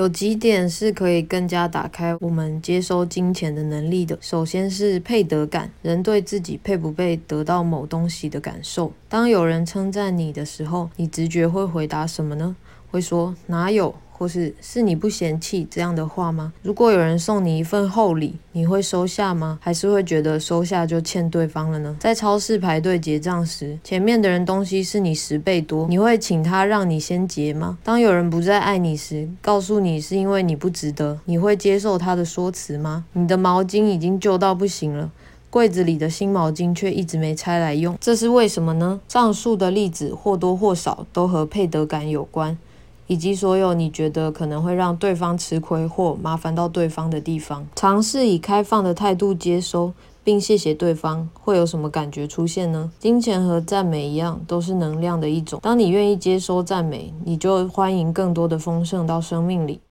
有几点是可以更加打开我们接收金钱的能力的。首先是配得感，人对自己配不配得到某东西的感受。当有人称赞你的时候，你直觉会回答什么呢？会说哪有？或是是你不嫌弃这样的话吗？如果有人送你一份厚礼，你会收下吗？还是会觉得收下就欠对方了呢？在超市排队结账时，前面的人东西是你十倍多，你会请他让你先结吗？当有人不再爱你时，告诉你是因为你不值得，你会接受他的说辞吗？你的毛巾已经旧到不行了，柜子里的新毛巾却一直没拆来用，这是为什么呢？上述的例子或多或少都和配得感有关。以及所有你觉得可能会让对方吃亏或麻烦到对方的地方，尝试以开放的态度接收，并谢谢对方，会有什么感觉出现呢？金钱和赞美一样，都是能量的一种。当你愿意接收赞美，你就欢迎更多的丰盛到生命里。